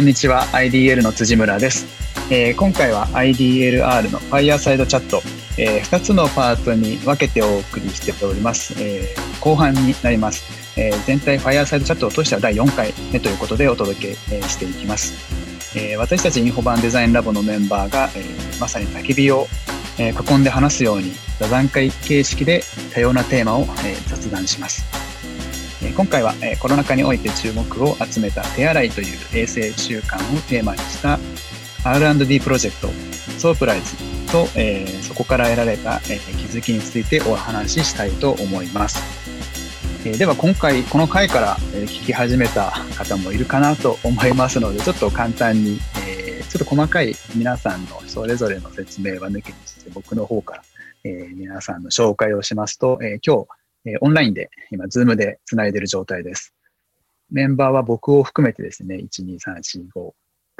こんにちは。IDL の辻村です、えー、今回は IDLR の Fireside チャット、えー、2つのパートに分けてお送りしております、えー、後半になります、えー、全体 Fireside チャットを通しては第4回目ということでお届け、えー、していきます、えー、私たちインフォバンデザインラボのメンバーが、えー、まさに焚き火を、えー、囲んで話すように座談会形式で多様なテーマを、えー、雑談します。今回はコロナ禍において注目を集めた手洗いという衛生習慣をテーマにした R&D プロジェクトソープライズと、えー、そこから得られた、え、気づきについてお話ししたいと思います。えー、では今回この回から、え、聞き始めた方もいるかなと思いますのでちょっと簡単に、え、ちょっと細かい皆さんのそれぞれの説明は抜きにして僕の方から、え、皆さんの紹介をしますと、え、今日えー、オンラインで今、ズームで繋いでる状態です。メンバーは僕を含めてですね、1、2、3、4、5、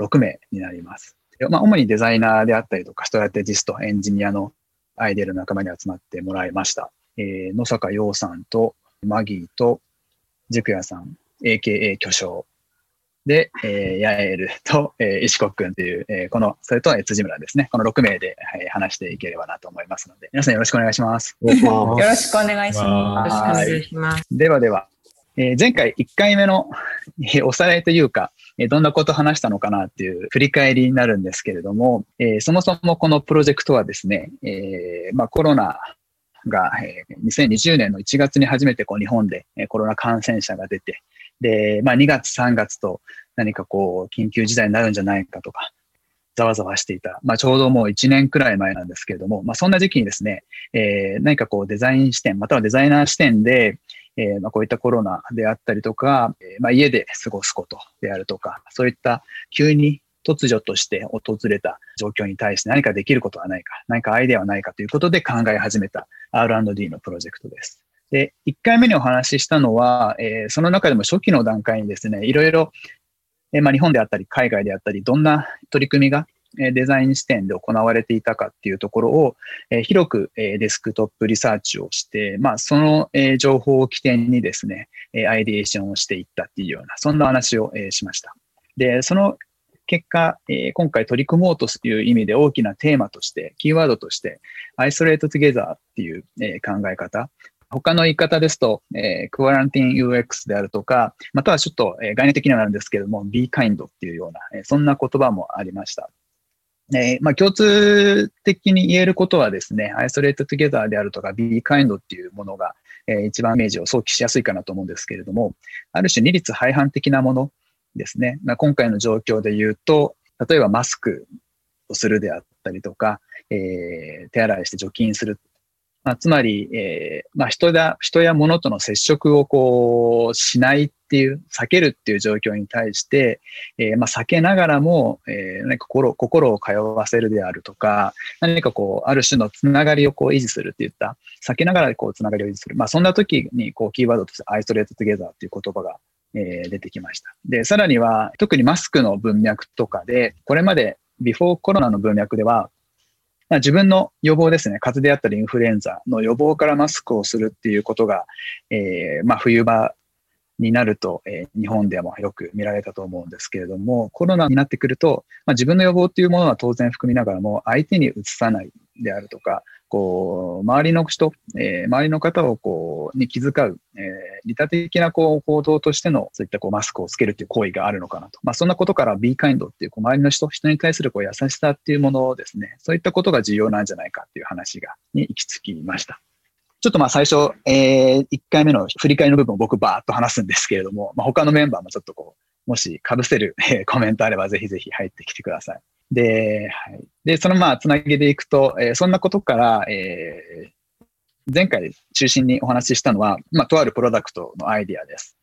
6名になります。まあ、主にデザイナーであったりとか、ストラテジスト、エンジニアの IDL 仲間に集まってもらいました。えー、野坂洋さんと、マギーと、塾屋さん、AKA 巨匠で、えー、ヤエルと、えー、石子くんという、えー、この、それと、えー、辻村ですね。この6名で、はい、話していければなと思いますので、皆さんよろしくお願いします。よろしくお願いします。よろしくお願いします。ではでは、えー、前回1回目の、えー、おさらいというか、えー、どんなことを話したのかなっていう振り返りになるんですけれども、えー、そもそもこのプロジェクトはですね、えーまあ、コロナが、えー、2020年の1月に初めてこう日本で、え、コロナ感染者が出て、で、まあ2月3月と何かこう緊急事態になるんじゃないかとか、ざわざわしていた。まあちょうどもう1年くらい前なんですけれども、まあそんな時期にですね、えー、何かこうデザイン視点、またはデザイナー視点で、えー、まあこういったコロナであったりとか、えー、まあ家で過ごすことであるとか、そういった急に突如として訪れた状況に対して何かできることはないか、何かアイデアはないかということで考え始めた R&D のプロジェクトです。で、1回目にお話ししたのは、えー、その中でも初期の段階にですね、いろいろ、えー、まあ、日本であったり、海外であったり、どんな取り組みがデザイン視点で行われていたかっていうところを、え、広く、え、 desktop research をして、まあ、その、え、情報を起点にですね、え、 ideation をしていったっていうような、そんな話を、え、しました。で、その結果、え、今回取り組もうという意味で大きなテーマとして、キーワードとして、 isolate together っていう、え、考え方、他の言い方ですと、えー、 quarantine UX であるとか、またはちょっと、え、概念的にはなるんですけれども、be kind っていうような、え、そんな言葉もありました。えー、まあ、共通的に言えることはですね、アイソレートトゥゲザーであるとか、be kind っていうものが、えー、一番イメージを想起しやすいかなと思うんですけれども、ある種二律背反的なものですね。まあ、今回の状況で言うと、例えばマスクをするであったりとか、えー、手洗いして除菌するまあ、つまり、えー、まあ、人だ、人や物との接触をこう、しないっていう、避けるっていう状況に対して、えー、まあ、避けながらも、えー、何か心、心を通わせるであるとか、何かこう、ある種のつながりをこう、維持するっていった、避けながらこう、つながりを維持する。まあ、そんな時に、こう、キーワードとして、アイソレートトゥゲザーっていう言葉が、え、出てきました。で、さらには、特にマスクの文脈とかで、これまで、ビフォーコロナの文脈では、まあ、自分の予防ですね、風邪であったりインフルエンザの予防からマスクをするっていうことが、えー、まあ、冬場になると、えー、日本でもよく見られたと思うんですけれども、コロナになってくると、まあ、自分の予防っていうものは当然含みながらも、相手にうつさないであるとか、こう、周りの人、えー、周りの方をこう、に気遣う、えー、利他的なこう行動としての、そういったこうマスクをつけるという行為があるのかなと。まあ、そんなことから be kind っていうこう周りの人、人に対するこう優しさっていうものをですね、そういったことが重要なんじゃないかっていう話が、に行き着きました。ちょっとまあ最初、えー、1回目の振り返りの部分を僕バーっと話すんですけれども、まあ、他のメンバーもちょっとこう、もし被せる、え、コメントあればぜひぜひ入ってきてください。で、はい。で、そのまあ、つなげでいくと、えー、そんなことから、えー、前回中心にお話ししたのは、まあ、とあるプロダクトのアイディアです。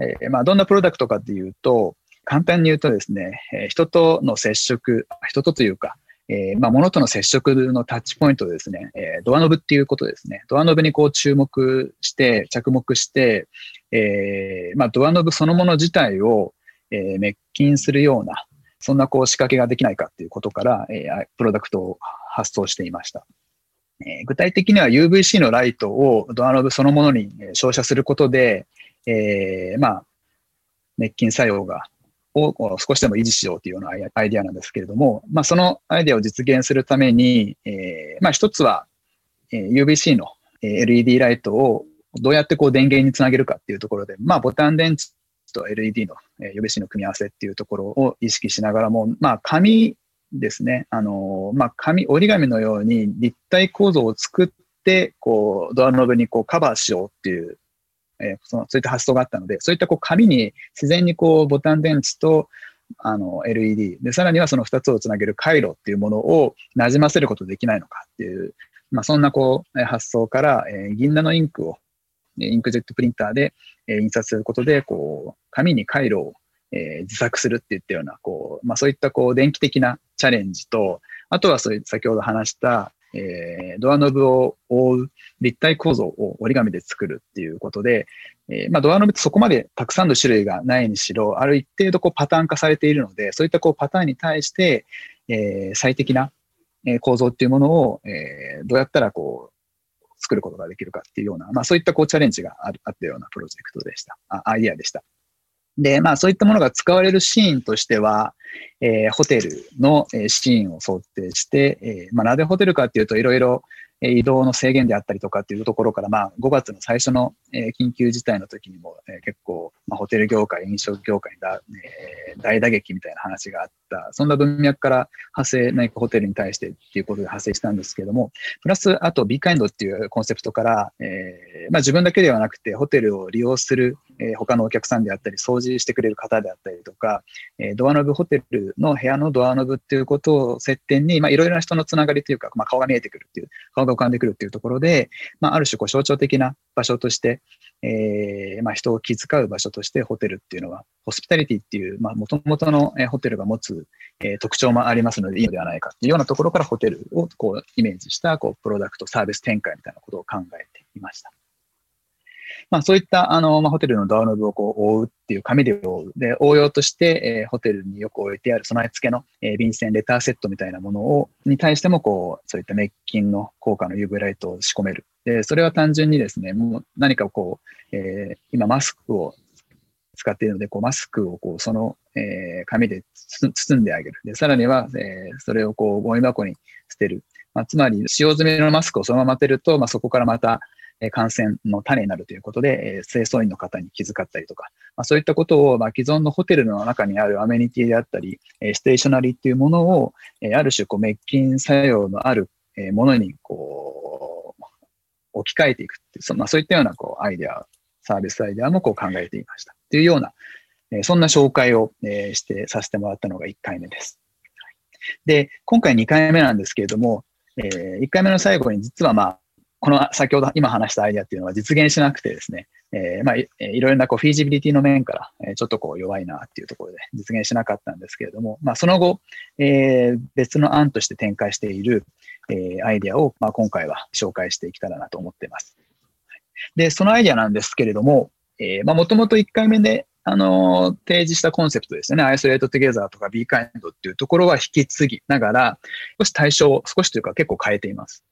えー、まあ、どんなプロダクトかっていうと、簡単に言うとですね、え、人との接触、人とというか、えー、まあ、物との接触のタッチポイントですね、えー、ドアノブっていうことですね。ドアノブにこう注目して、着目して、えー、まあ、ドアノブそのもの自体を、えー、滅菌するような、そんなこう仕掛けができないかっていうことから、えー、プロダクトを発送していました。えー、具体的には UVC のライトをドアノブそのものに照射することで、えー、まあ、滅菌作用がを少しでも維持しようというようなアイデアなんですけれども、まあ、そのアイデアを実現するために、えー、まあ、一つは、えー、UVC の LED ライトをどうやってこう電源につなげるかっていうところで、まあ、ボタン電池と LED の UVC の組み合わせっていうところを意識しながらも、まあ、紙ですね。あの、まあ、紙、折り紙のように立体構造を作って、こう、ドアノブにこうカバーしようっていう、えー、そのそういった発想があったので、そういったこう紙に自然にこうボタン電池とあの LED で、さらにはその2つをつなげる回路っていうものを馴染ませることできないのかっていう、まあ、そんなこう発想から、えー、銀杏のインクをインクジェットプリンターで、え、印刷することで、こう、紙に回路を、えー、自作するっていったような、こう、まあそういったこう、電気的なチャレンジと、あとはそういう先ほど話した、えー、ドアノブを覆う立体構造を折り紙で作るっていうことで、えー、まあ、ドアノブってそこまでたくさんの種類がないにしろ、ある一定度こうパターン化されているので、そういったこうパターンに対して、えー、最適な構造っていうものを、え、どうやったらこう作ることができるかっていうような、まあそういったこうチャレンジがあったようなプロジェクトでした。あアイデアでした。で、まあそういったものが使われるシーンとしては、えー、ホテルのシーンを想定して、えー、まあなぜホテルかっていうといろいろ移動の制限であったりとかっていうところから、まあ、5月の最初の、緊急事態の時にも、結構、まあ、ホテル業界、飲食業界に、大打撃みたいな話があって、そんな文脈から派生、何かホテルに対してっていうことで派生したんですけども、プラス、あと、ビーカインドっていうコンセプトから、えー、まあ、自分だけではなくて、ホテルを利用する、え他のお客さんであったり、掃除してくれる方であったりとか、えドアノブ、ホテルの部屋のドアノブっていうことを接点に、まあ、いろいろな人のつながりというか、まあ、顔が見えてくるっていう、顔が浮かんでくるっていうところで、まあ、ある種こう象徴的な場所として、えー、まあ、人を気遣う場所としてホテルっていうのは、ホスピタリティっていう、まあ、元々のホテルが持つ、え、特徴もありますのでいいのではないかっていうようなところからホテルをこうイメージしたこうプロダクト、サービス展開みたいなことを考えていました。まあ、そういった、あの、まあ、ホテルのドアノブをこう覆うっていう紙で覆う。で、応用として、えー、ホテルによく置いてある備え付けの、えー、便箋、レターセットみたいなものを、に対しても、こう、そういった滅菌の効果の UV ライトを仕込める。で、それは単純にですね、もう何かこう、えー、今マスクを使っているので、こうマスクをこうその、えー、紙で包んであげる。で、さらには、えー、それをこうゴミ箱に捨てる。まあ、つまり、使用済みのマスクをそのまま当てると、まあ、そこからまた、感染の種になるということで、清掃員の方に気遣ったりとか、まあ、そういったことを、まあ、既存のホテルの中にあるアメニティであったり、ステーショナリーっていうものを、ある種こう滅菌作用のあるものにこう置き換えていくっていう、まあ、そういったようなこうアイデア、サービスアイデアもこう考えていました。というような、そんな紹介をしてさせてもらったのが1回目です。で、今回2回目なんですけれども、1回目の最後に実はまあ、この先ほど今話したアイデアっていうのは実現しなくてですね、えー、まあ、いろいろなこうフィージビリティの面から、えちょっとこう弱いなっていうところで実現しなかったんですけれども、まあ、その後、えー、別の案として展開している、え、アイデアを、まあ、今回は紹介していけたらなと思っています。で、そのアイデアなんですけれども、えー、まあ、もともと1回目で、あのー、提示したコンセプトですね、アイソレートトゥゲザーとか B カインドっていうところは引き継ぎながら、少し対象を少しというか結構変えています。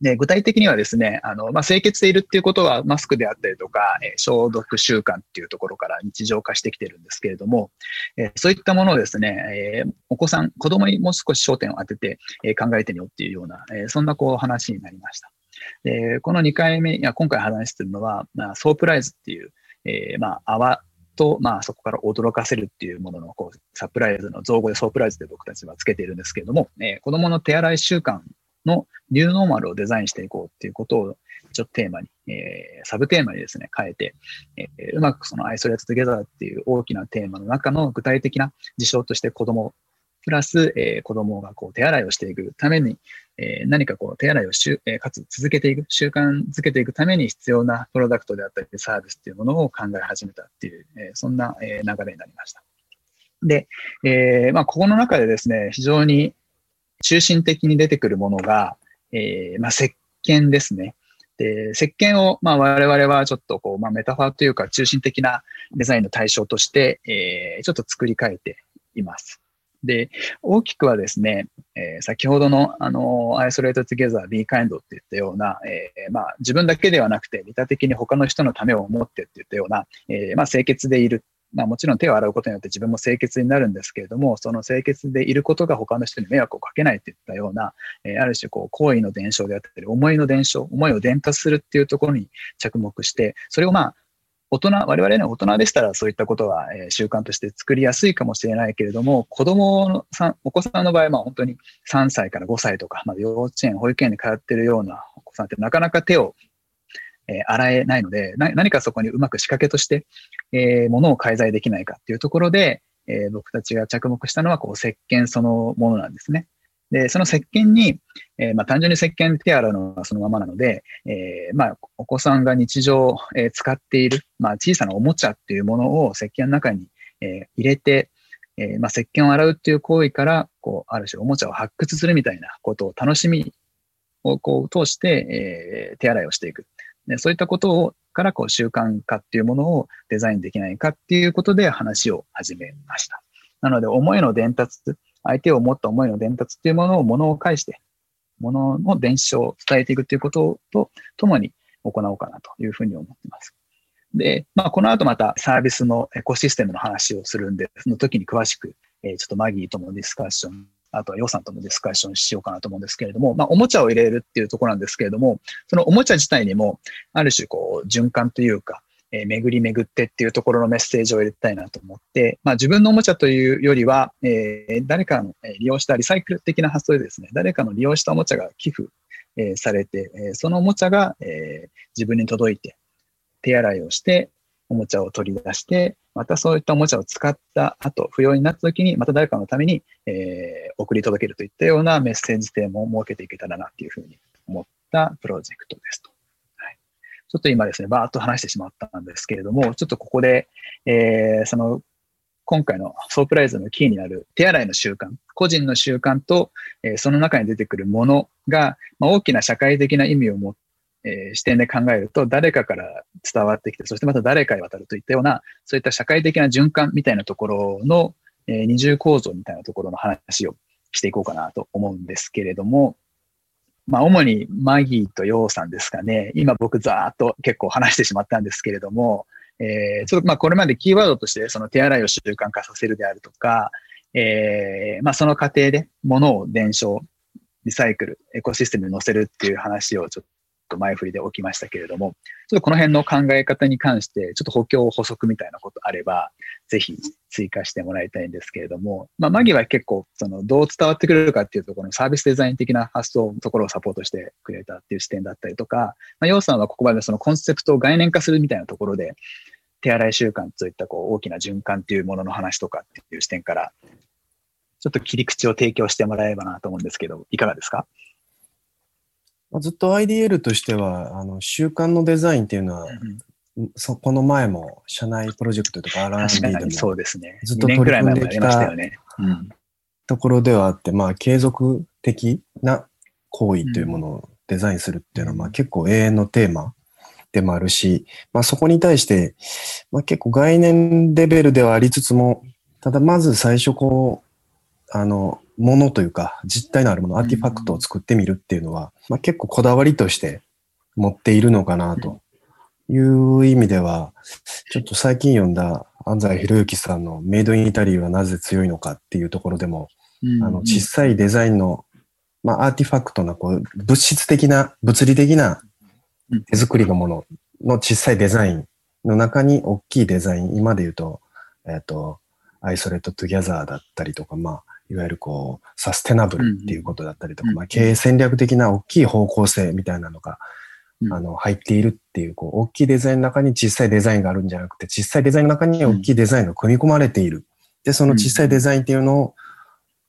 で、具体的にはですね、あの、まあ、清潔でいるっていうことはマスクであったりとか、えー、消毒習慣っていうところから日常化してきてるんですけれども、えー、そういったものをですね、えー、お子さん、子供にもう少し焦点を当てて、え、考えてみようっていうような、え、そんなこう話になりました。で、この2回目、いや、今回話してるのは、まあ、 Soaprise っていう、えー、まあ、泡と、まあ、そこから驚かせるっていうものの、こう、サプライズの造語で Soaprise で僕たちはつけているんですけれども、えー、子供の手洗い習慣のニューノーマルをデザインしていこうっていうことをちょっとテーマに、えー、サブテーマにですね、変えて、えー、うまくその isolate together っていう大きなテーマの中の具体的な事象として子供、プラス、えー、子供がこう手洗いをしていくために、え、何かこう手洗いをしゅ、え、かつ続けていく、習慣づけていくために必要なプロダクトであったりサービスっていうものを考え始めたっていう、え、そんな、え、流れになりました。で、えーまあ、ここの中でですね、非常に中心的に出てくるものが、えー、まあ、石鹸ですね。で、石鹸を、まあ、我々はちょっとこう、まあ、メタファーというか中心的なデザインの対象として、えー、ちょっと作り変えています。で、大きくはですね、えー、先ほどの、あの、アイソレート together, be kind って言ったような、えー、まあ、自分だけではなくて、利他的に他の人のためを思ってって言ったような、えー、まあ、清潔でいる。まあもちろん手を洗うことによって自分も清潔になるんですけれども、その清潔でいることが他の人に迷惑をかけないといったような、えー、ある種こう行為の伝承であったり、思いの伝承、思いを伝達するっていうところに着目して、それをまあ大人、我々の大人でしたらそういったことは、え、習慣として作りやすいかもしれないけれども、子供のさん、お子さんの場合は本当に3歳から5歳とか、まあ、幼稚園、保育園に通ってるようなお子さんってなかなか手をえー、洗えないので、何かそこにうまく仕掛けとして、えー、ものを介在できないかっていうところで、えー、僕たちが着目したのは、こう、石鹸そのものなんですね。で、その石鹸に、えー、まあ、単純に石鹸手洗うのはそのままなので、えー、まあ、お子さんが日常、えー、使っている、まあ、小さなおもちゃっていうものを石鹸の中に、え、入れて、えー、まあ、石鹸を洗うっていう行為から、こう、ある種おもちゃを発掘するみたいなことを楽しみをこう通して、え、手洗いをしていく。でそういったことをからこう習慣化っていうものをデザインできないかっていうことで話を始めました。なので、思いの伝達、相手を持った思いの伝達っていうものを物を介して、物の伝承を伝えていくっていうこととともに行おうかなというふうに思っています。で、まあ、この後またサービスのエコシステムの話をするんで、その時に詳しく、えちょっとマギーともディスカッションあとは予算ともディスカッションしようかなと思うんですけれども、まあ、おもちゃを入れるっていうところなんですけれども、そのおもちゃ自体にも、ある種こう、循環というか、え、巡り巡ってっていうところのメッセージを入れたいなと思って、まあ、自分のおもちゃというよりは、え、誰かの利用したリサイクル的な発想でですね、誰かの利用したおもちゃが寄付、え、されて、え、そのおもちゃが、え、自分に届いて、手洗いをして、おもちゃを取り出して、またそういったおもちゃを使った後、不要になった時に、また誰かのために、えー、送り届けるといったようなメッセージ性も設けていけたらなっていうふうに思ったプロジェクトですと。ちょっと今ですね、バーッと話してしまったんですけれども、ちょっとここで、えー、その、今回のソープライズのキーになる手洗いの習慣、個人の習慣と、えー、その中に出てくるものが、まあ、大きな社会的な意味を持っえー、視点で考えると、誰かから伝わってきて、そしてまた誰かに渡るといったような、そういった社会的な循環みたいなところの、えー、二重構造みたいなところの話をしていこうかなと思うんですけれども、まあ、主にマギーとヨウさんですかね。今僕ざーっと結構話してしまったんですけれども、えー、ちょっとまあこれまでキーワードとしてその手洗いを習慣化させるであるとか、えー、まあその過程で物を伝承、リサイクル、エコシステムに乗せるっていう話をちょっと前振りでおきましたけれども、ちょっとこの辺の考え方に関して、ちょっと補強補足みたいなことあれば、ぜひ追加してもらいたいんですけれども、まあ、マギは結構、その、どう伝わってくれるかっていうところのサービスデザイン的な発想のところをサポートしてくれたっていう視点だったりとか、まあ、ヨウさんはここまでそのコンセプトを概念化するみたいなところで、手洗い習慣といったこう大きな循環っていうものの話とかっていう視点から、ちょっと切り口を提供してもらえればなと思うんですけど、いかがですか？ずっと IDL としては、あの、習慣のデザインっていうのは、うん、そこの前も社内プロジェクトとか R&D でもそうですね。ずっと取り組んできたところではあって、まあ継続的な行為というものをデザインするっていうのは、まあ結構永遠のテーマでもあるし、まあそこに対して、まあ結構概念レベルではありつつも、ただまず最初こう、あの、ものというか、実体のあるもの、アーティファクトを作ってみるっていうのは、まあ、結構こだわりとして持っているのかなと。いう意味では、ちょっと最近読んだ安西洋之さんのメイドインイタリーはなぜ強いのかっていうところでも、あの、小さいデザインの、まあ、 artifact な、こう、物質的な、物理的な手作りのものの小さいデザインの中に大きいデザイン、今で言うと、えっ、ー、と、 isolate together だったりとか、まあ、いわゆるこう、サステナブルっていうことだったりとか、うん、まあ、経営戦略的な大きい方向性みたいなのが、うん、あの、入っているっていう、こう、大きいデザインの中に小さいデザインがあるんじゃなくて、小さいデザインの中に大きいデザインが組み込まれている。で、その小さいデザインっていうのを、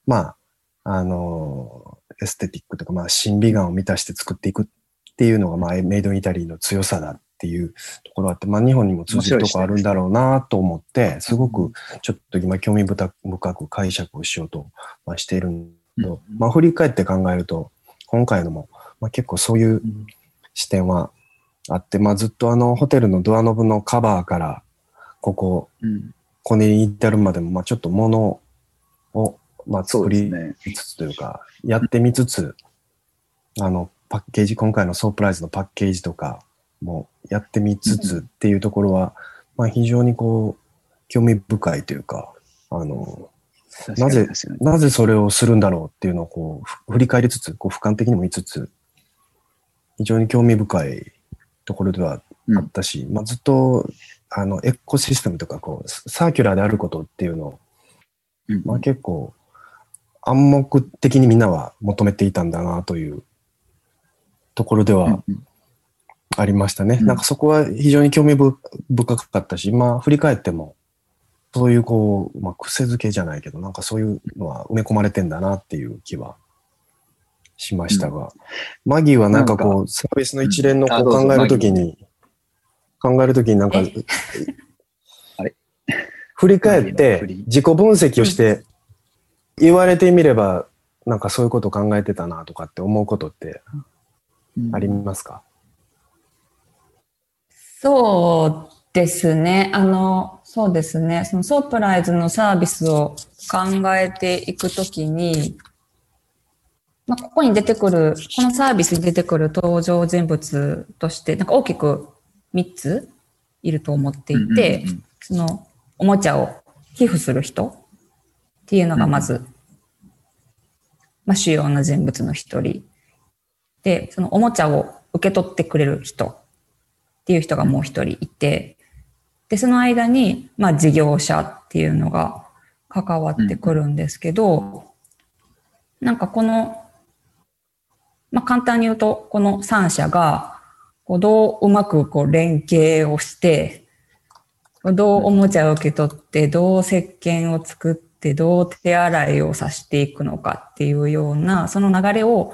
まあ、あの、エステティックとか、まあ、審美眼を満たして作っていくっていうのが、まあ、メイドインイタリーの強さだっていうところあって、まあ、日本にも通じるとこあるんだろうなと思って、すごくちょっと今興味深く解釈をしようとしているんだまあ、振り返って考えると、今回のも、まあ、結構そういう視点はあって、まあ、ずっとあのホテルのドアノブのカバーからここ、ここに至るまでも、まあ、ちょっとものを、まあ、作りつつというか、やってみつつ、あの、パッケージ、今回のソープライズのパッケージとか、もやってみつつっていうところは、まあ、非常にこう、興味深いというか、あの、なぜ、なぜそれをするんだろうっていうのをこう、振り返りつつ、こう、俯瞰的にも見つつ、非常に興味深いところではあったし、うん、まあ、ずっと、あの、エコシステムとか、こう、サーキュラーであることっていうのを、うん、まあ結構、暗黙的にみんなは求めていたんだなというところではありましたね。うん、なんかそこは非常に興味深かったし、まあ振り返っても、そういうこう、まあ癖づけじゃないけど、なんかそういうのは埋め込まれてんだなっていう気はしましたが、うん、マギーはなんかこう、サービスの一連のこう考えるときに、考えるときになんか、振り返って自己分析をして言われてみれば、なんかそういうこと考えてたなとかって思うことってありますか、うん、そうですね。あの、そうですね。そのソープライズのサービスを考えていくときに、まあ、ここに出てくる、このサービスに出てくる登場人物として、なんか大きく3ついると思っていて、そのおもちゃを寄付する人っていうのがまず、うん、まあ、主要な人物の一人。で、そのおもちゃを受け取ってくれる人っていう人がもう一人いて、で、その間に、まあ、事業者っていうのが関わってくるんですけど、うん、なんかこの、まあ、簡単に言うと、この3社が、こうどううまくこう連携をして、どうおもちゃを受け取って、どう石鹸を作って、どう手洗いをさしていくのかっていうような、その流れを、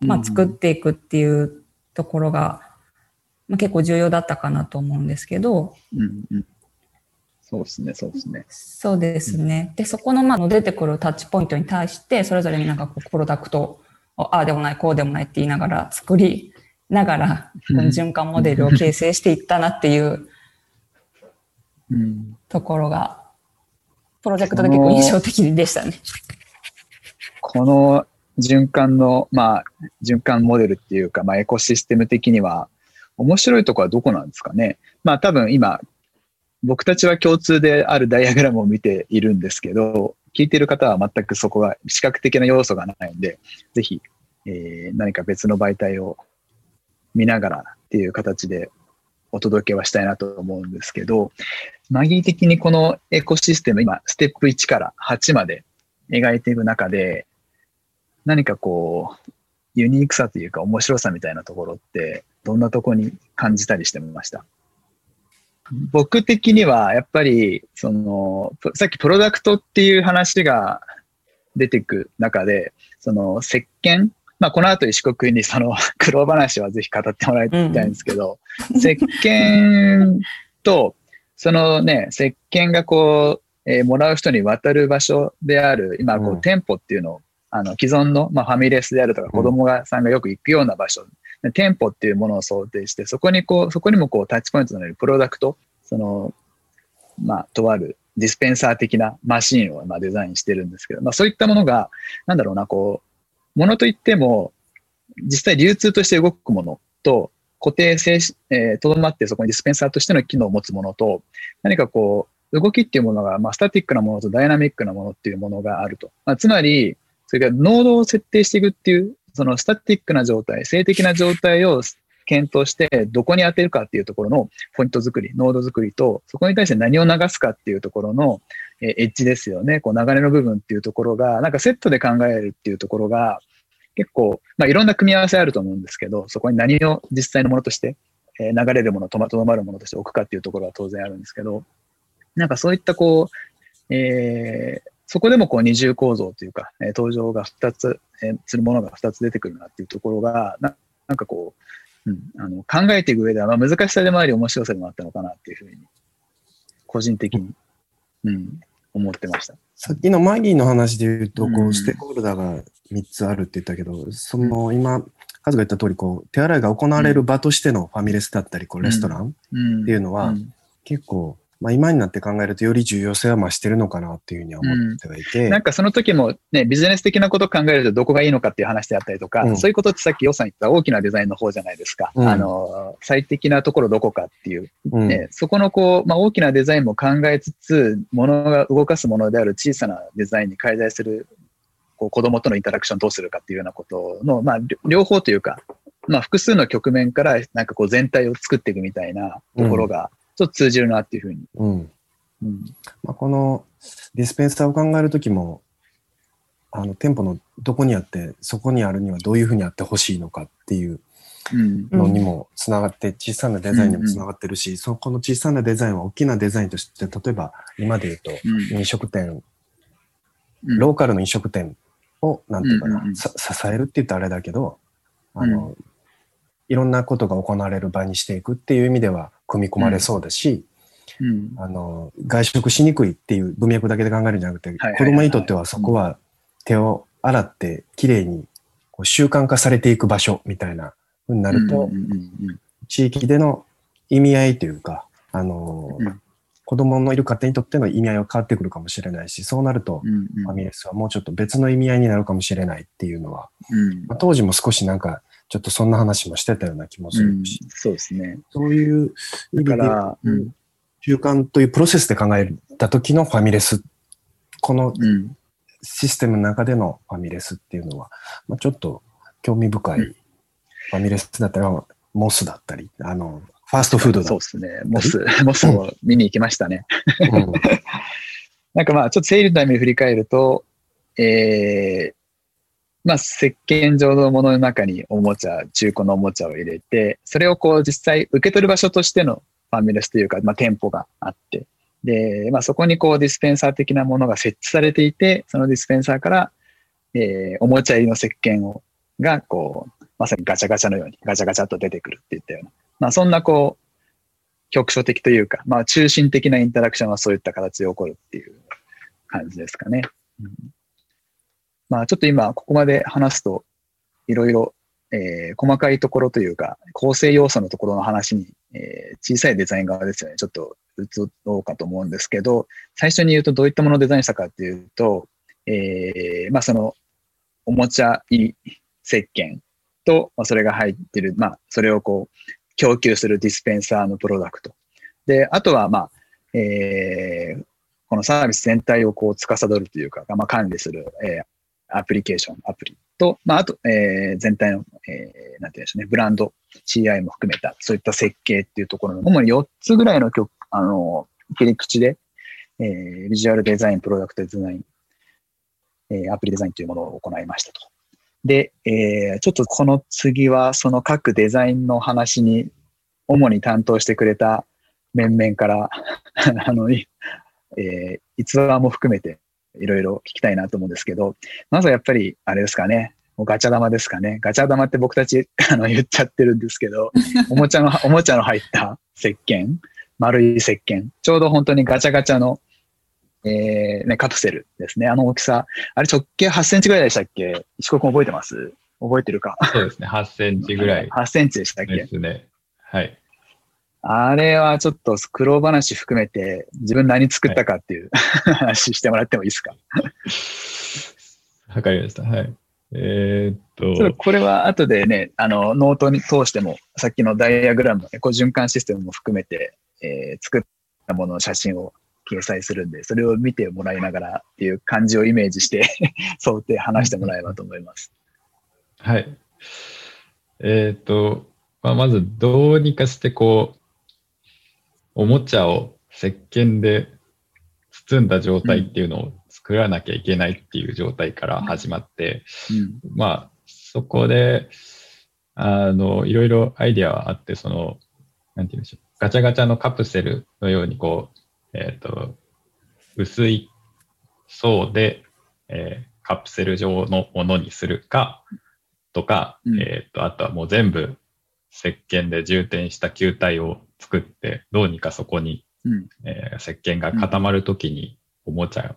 まあ、作っていくっていうところが、まあ、結構重要だったかなと思うんですけど、うんうん、そうですね、そうですね。そうですね。で、そこの、まあ、出てくるタッチポイントに対して、それぞれになんかこう、プロダクトを、ああでもない、こうでもないって言いながら作りながら、この循環モデルを形成していったなっていうところが、プロジェクトで結構印象的でしたね。この循環の、まあ、循環モデルっていうか、まあ、エコシステム的には、面白いとこはどこなんですかね。まあ、多分今、僕たちは共通であるダイアグラムを見ているんですけど、聞いている方は全くそこが視覚的な要素がないんで、ぜひ、えー、何か別の媒体を見ながらっていう形でお届けはしたいなと思うんですけど、マギー的にこのエコシステム、今、ステップ1から8まで描いていく中で、何かこう、ユニークさというか面白さみたいなところって、どんなとこに感じたりしてみました？僕的には、やっぱり、その、さっきプロダクトっていう話が出てく中で、その、石鹸まあ、この後石子君にその 苦労話はぜひ語ってもらいたいんですけど、うん、石鹸と、そのね、石鹸がこう、えー、もらう人に渡る場所である、今こう、店舗っていうのを、あの、既存の、まあ、ファミレスであるとか、子供が、さんがよく行くような場所、店舗っていうものを想定して、そこにこう、そこにもこう、タッチポイントのようにプロダクト、その、まあ、とあるディスペンサー的なマシンをまあデザインしてるんですけど、まあそういったものが、なんだろうな、こう、ものといっても、実際流通として動くものと、固定性、えー、とどまってそこにディスペンサーとしての機能を持つものと、何かこう、動きっていうものが、まあ、スタティックなものとダイナミックなものっていうものがあると。まあ、つまり、それからノードを設定していくっていう、そのスタティックな状態、静的な状態を検討して、どこに当てるかっていうところのポイント作り、ノード作りと、そこに対して何を流すかっていうところの、えエッジですよね。こう流れの部分っていうところが、なんかセットで考えるっていうところが、結構、まあ、いろんな組み合わせあると思うんですけど、そこに何を実際のものとして、え、流れるもの、とどまるものとして置くかっていうところは当然あるんですけど、なんかそういったこう、えー、そこでもこう二重構造というか、えー、登場が2つ、えー、するものが2つ出てくるなっていうところが、ななんかこう、うん、あの考えていく上では、まあ、難しさでもあり面白さでもあったのかなっていうふうに、個人的に、うん、思ってました。さっきのマギーの話で言うと、こう、ステークホルダーが3つあるって言ったけど、その今、カズが言った通り、こう、手洗いが行われる場としてのファミレスだったり、こう、レストランっていうのは、結構、まあ、今になって考えるとより重要性は増してるのかなっていうふうには思ってはいて。なんかその時もね、ビジネス的なことを考えるとどこがいいのかっていう話であったりとか、うんそういうことってさっき予算言った大きなデザインの方じゃないですか。うんあの、最適なところどこかっていう。うんね、そこのこう、まあ、大きなデザインも考えつつ、ものが動かすものである小さなデザインに介在する、こう子供とのインタラクションどうするかっていうようなことの、まあ、両両方というか、まあ、複数の局面からなんかこう全体を作っていくみたいなところが、と通じるなっていうふうに。うん。うん。まあ、このディスペンサーを考えるときも、あの、店舗のどこにあって、そこにあるにはどういうふうにあってほしいのかっていううん。のにもつながって、小さなデザインにもつながってるし、そこの小さなデザインは大きなデザインとして、例えば今で言うと、うん飲食店、うんローカルの飲食店を、なんていうかな、うんうん支えるって言ったらあれだけど、あの、いろんなことが行われる場にしていくっていう意味では組み込まれそうだし、うん。あの、外食しにくいっていう文脈だけで考えるんじゃなくて、子供にとってはそこは手を洗ってきれいにこう習慣化されていく場所みたいな風になると、地域での意味合いというか、あの、うん。子供のいる家庭にとっての意味合いは変わってくるかもしれないし、そうなると、ファミレスはもうちょっと別の意味合いになるかもしれないっていうのは、うん。まあ、当時も少しなんか、ちょっとそんな話もしてたような気もすうんるし、そうですね。そういうだから、うん習慣というプロセスで考えた時のファミレス、このうん。システムの中でのファミレスっていうのは、まあ、ちょっと興味深い、うんファミレスだったら、モスだったり、あの、ファーストフードだっそうですね。モス、モスを見に行きましたね。うん なんかまあ、ちょっと整理のために振り返ると、えー、まあ、石鹸状のものの中におもちゃ、中古のおもちゃを入れて、それをこう実際受け取る場所としてのファミレスというか、まあ、店舗があって、で、まあ、そこにこうディスペンサー的なものが設置されていて、そのディスペンサーから、えー、おもちゃ入りの石鹸を、が、こう、まさにガチャガチャのようにガチャガチャと出てくるっていったような、まあ、そんなこう、局所的というか、まあ、中心的なインタラクションはそういった形で起こるっていう感じですかね。うん。まあ、ちょっと今、ここまで話すと、いろいろ、えー細かいところというか、構成要素のところの話に、えー小さいデザイン側ですよね、ちょっと移ろうかと思うんですけど、最初に言うとどういったものをデザインしたかっていうと、えーまあ、その、おもちゃ入り石鹸と、まあ、それが入ってる、まあ、それをこう、供給するディスペンサーのプロダクト。で、あとは、まあ、えーこのサービス全体をこう司るというか、まあ、管理する、えーアプリケーション、アプリと、まあ、あと、えー全体の、えーなんていうんでしょうね、ブランド、CI も含めた、そういった設計っていうところの、主に4つぐらいの曲、あの、切り口で、えービジュアルデザイン、プロダクトデザイン、えーアプリデザインというものを行いましたと。で、えーちょっとこの次は、その各デザインの話に、主に担当してくれた面々から、あの、えー逸話も含めて、いろいろ聞きたいなと思うんですけど、まずはやっぱり、あれですかね、もうガチャ玉ですかね。ガチャ玉って僕たち、あの、言っちゃってるんですけど、おもちゃの、おもちゃの入った石鹸、丸い石鹸、ちょうど本当にガチャガチャの、えー、ね、カプセルですね。あの大きさ、あれ直径8センチぐらいでしたっけ？石子君覚えてます？覚えてるか？そうですね、8センチぐらい。8センチでしたっけ？ですね。はい。あれはちょっと苦労話含めて自分何作ったかっていう、話してもらってもいいですか？わかりました。はい。えーっと、これは後でね、あの、ノートに通しても、さっきのダイアグラムのエコ循環システムも含めて、えー作ったものの写真を掲載するんで、それを見てもらいながらっていう感じをイメージして、想定話してもらえばと思います。はい。えーっと、まあ、まずどうにかしてこう、おもちゃを石鹸で包んだ状態っていうのを作らなきゃいけないっていう状態から始まって、うん。まあ、そこで、あの、いろいろアイディアはあって、その、なんて言うんでしょう。ガチャガチャのカプセルのように、こう、えっ、と、薄い層で、えーカプセル状のものにするか、とか、うんえっ、と、あとはもう全部石鹸で充填した球体を作って、どうにかそこにうん。えー石鹸が固まるときにおもちゃを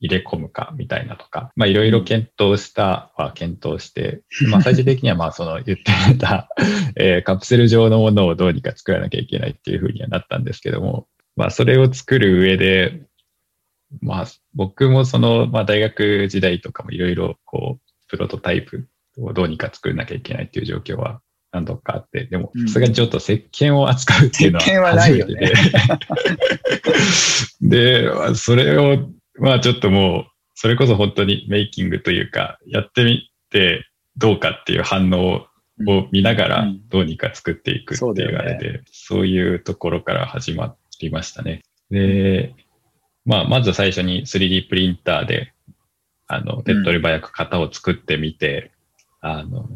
入れ込むかみたいなとか、まあいろいろ検討したは検討して、まあ最終的にはまあその言ってた、えーカプセル状のものをどうにか作らなきゃいけないっていうふうにはなったんですけども、まあ、それを作る上で、まあ、僕もその、まあ、大学時代とかもいろいろ、こう、プロトタイプをどうにか作らなきゃいけないっていう状況は何度かあって、でも、さすがにちょっと石鹸を扱うっていうのは石鹸はないよね。で。で、それを、まあちょっともう、それこそ本当にメイキングというか、やってみてどうかっていう反応を見ながらどうにか作っていくっていうあれで、そういうところから始まりましたね。で、まあまず最初に 3D プリンターで、あの、手っ取り早く型を作ってみて、あの、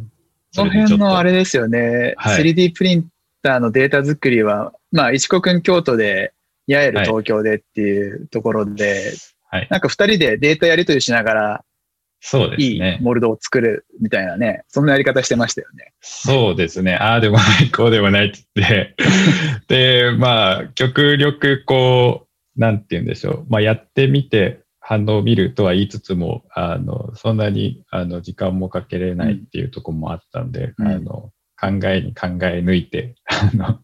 その辺のあれですよね、はい、3D プリンターのデータ作りは、まあ、石子くん京都で、ヤエル東京でっていうところで、はい、なんか二人でデータやり取りしながら、そうですね。いいモルドを作るみたいなね、そんなやり方してましたよね。そうですね。ああでもない、こうでもないって言ってで、まあ、極力こう、なんて言うんでしょう。まあ、やってみて、反応を見るとは言いつつも、あの、そんなに、あの、時間もかけれないっていうところもあったんで、うん、あの、考えに考え抜いて、あの、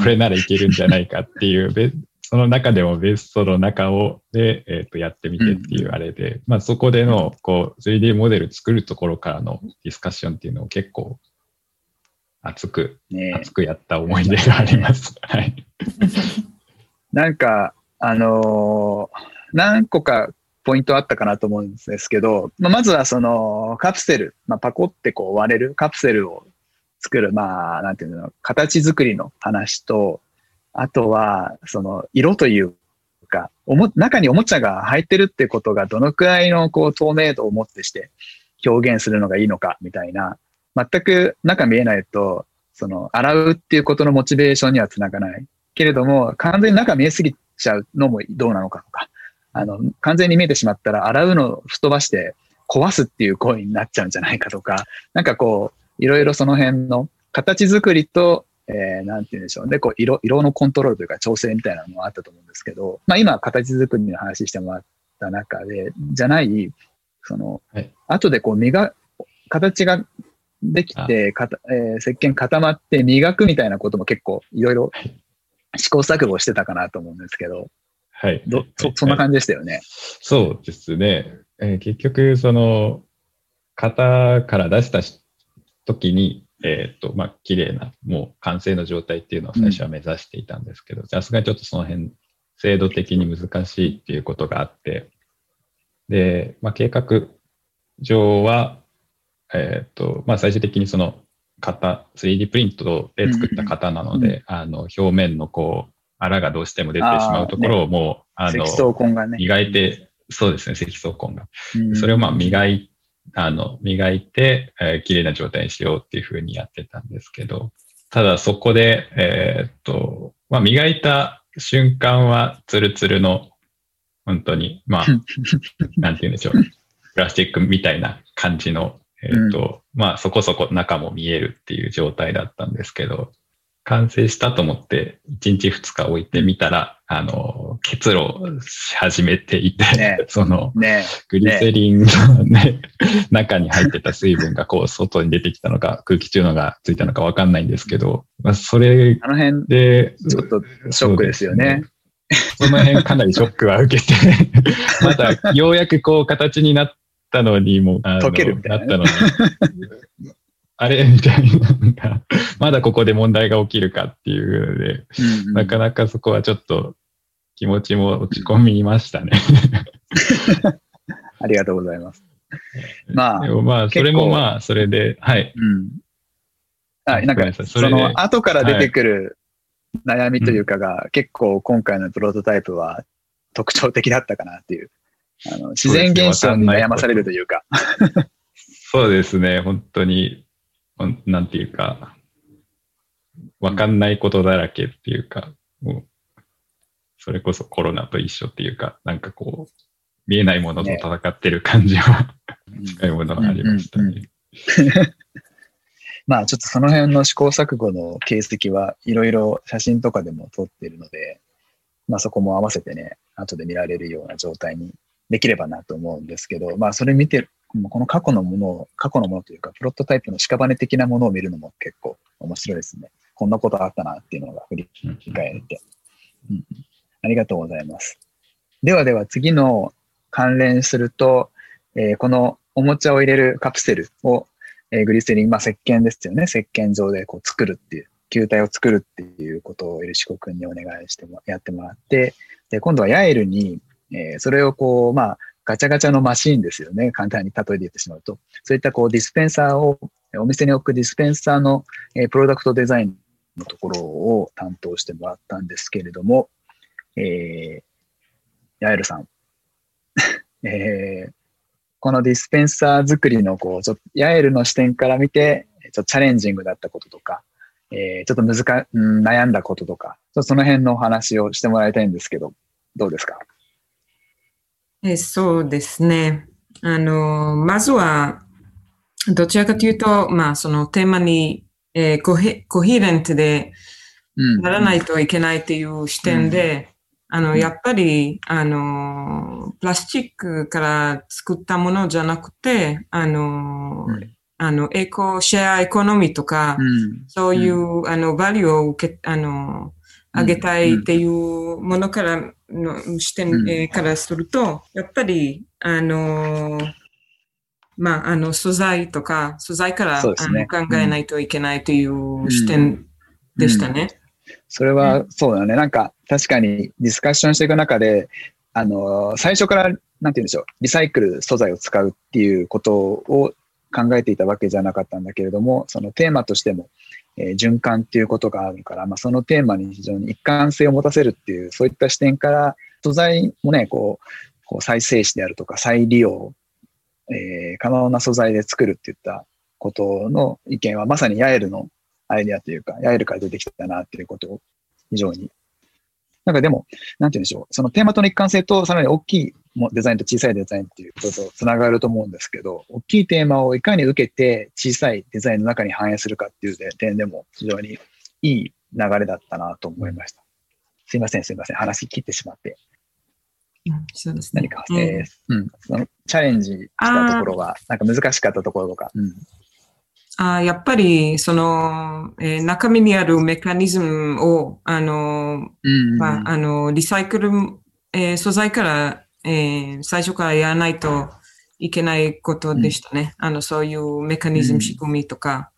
これならいけるんじゃないかっていう、うん、その中でもベストの中を、で、えっ、ー、と、やってみてっていうあれで、うん、まあそこでの、こう、3D モデル作るところからのディスカッションっていうのを結構、熱く、ね、熱くやった思い出があります。はい。なんか、あのー、何個かポイントあったかなと思うんですけど、まあ、まずはそのカプセル、まあ、パコってこう割れるカプセルを作る、まあ、なんていうの、形作りの話と、あとは、その色というか、おも、中におもちゃが入ってるってことがどのくらいのこう透明度をもってして表現するのがいいのかみたいな、全く中見えないと、その洗うっていうことのモチベーションにはつながない。けれども、完全に中見えすぎちゃうのもどうなのかとか、あの、完全に見えてしまったら、洗うのを吹っ飛ばして壊すっていう行為になっちゃうんじゃないかとか、なんかこう、いろいろその辺の形作りと、えー、なんて言うんでしょうね、こう、色、色のコントロールというか調整みたいなのもあったと思うんですけど、まあ今、形作りの話してもらった中で、じゃない、その、はい、後でこう、磨、形ができて、かたえー、石鹸固まって磨くみたいなことも結構いろいろ試行錯誤してたかなと思うんですけど、はい。どそそんな感じでしたよね。そうですね。えー、結局、その、型から出した時に、えっ、ー、と、まあ、綺麗な、もう完成の状態っていうのを最初は目指していたんですけど、さすがにちょっとその辺、制度的に難しいっていうことがあって、で、まあ、計画上は、えっ、ー、と、まあ、最終的にその型、3D プリントで作った型なので、うんうん、あの、表面のこう、あらがどうしても出てしまうところをもう、あ、ね、の、積層根がね。磨いて、そうですね、積層根が。それをまあ磨い、あの、磨いて、えー、綺麗な状態にしようっていうふうにやってたんですけど、ただそこで、えー、っと、まあ磨いた瞬間はツルツルの、本当に、まあ、なんて言うんでしょう。プラスチックみたいな感じの、えー、っと、うん、まあそこそこ中も見えるっていう状態だったんですけど、完成したと思って、1日2日置いてみたら、あの、結露し始めていて、ね、その、ね、グリセリンのね、中に入ってた水分がこう、外に出てきたのか、空気中のがついたのかわかんないんですけど、まあ、それあの辺で、ちょっとショックですよね。その辺かなりショックは受けて まだようやくこう形になったのにも、溶けるみたいな、ね、なったのに、あれ？みたいな、まだここで問題が起きるかっていうので、うんうん、なかなかそこはちょっと気持ちも落ち込みましたね。ありがとうございます。まあ、でもまあ、それもまあ、それで、はい。うん。あ、なんか、その後から出てくる悩みというかが、はい、結構今回のプロトタイプは特徴的だったかなっていう。あの自然現象に悩まされるというか。そうですね、本当になんていうか、わかんないことだらけっていうか、もう、それこそコロナと一緒っていうか、なんかこう、見えないものと戦ってる感じは、ね、近いものがありましたね。まあちょっとその辺の試行錯誤の形跡はいろいろ写真とかでも撮っているので、まあそこも合わせてね、後で見られるような状態にできればなと思うんですけど、まあそれ見てこの過去のものを、過去のものというか、プロトタイプの屍的なものを見るのも結構面白いですね。こんなことあったなっていうのが振り返れて。うん、ありがとうございます。ではでは次の関連すると、えーこのおもちゃを入れるカプセルを、えーグリセリン、まあ、石鹸ですよね。石鹸状でこう作るっていう、球体を作るっていうことをエルシコ君にお願いしても、やってもらって、で、今度はヤエルに、えーそれをこう、まあ、ガチャガチャのマシーンですよね。簡単に例えて言ってしまうと。そういったこうディスペンサーを、お店に置くディスペンサーの、えプロダクトデザインのところを担当してもらったんですけれども、えー、ヤエルさん。えーこのディスペンサー作りの、こう、ちょっと、ヤエルの視点から見て、ちょっとチャレンジングだったこととか、えーちょっと難、悩んだこととか、ちょっとその辺のお話をしてもらいたいんですけど、どうですか？えそうですね。あの、まずは、どちらかというと、まあ、そのテーマに、えーコヘコヒレントでうん。ならないといけないという視点で、あの、やっぱり、あの、プラスチックから作ったものじゃなくて、あの、うんあの、エコ、シェアエコノミーとか、うん。そういう、あの、バリューを受け、あの、うん。上げたいっていうものからの視点、からすると、やっぱり、あの、まあ、あの、素材とか、素材から、ね。あの考えないといけないという視点でしたね。それはそうだよね。なんか、確かにディスカッションしていく中で、あの、最初から、なんて言うんでしょう、リサイクル素材を使うっていうことを考えていたわけじゃなかったんだけれども、そのテーマとしても、えー循環っていうことがあるから、まあ、そのテーマに非常に一貫性を持たせるっていう、そういった視点から、素材もね、こう、こう再生紙であるとか再利用、えー可能な素材で作るっていったことの意見は、まさにヤエルのアイデアというか、ヤエルから出てきたなっていうことを非常に。なんかでも、なんて言うんでしょう。そのテーマとの一貫性と、さらに大きいもデザインと小さいデザインっていうこととつながると思うんですけど、大きいテーマをいかに受けて小さいデザインの中に反映するかっていう点でも非常にいい流れだったなと思いました。すいません、すいません。話切ってしまって。うんそうですね。何か、うんえーうん、そのチャレンジしたところは、なんか難しかったところとか。うん。あやっぱり、その、えー中身にあるメカニズムを、あの、うんまあ、あの、リサイクル、えー素材から、えー最初からやらないといけないことでしたね。あの、そういうメカニズム、うん仕組みとか、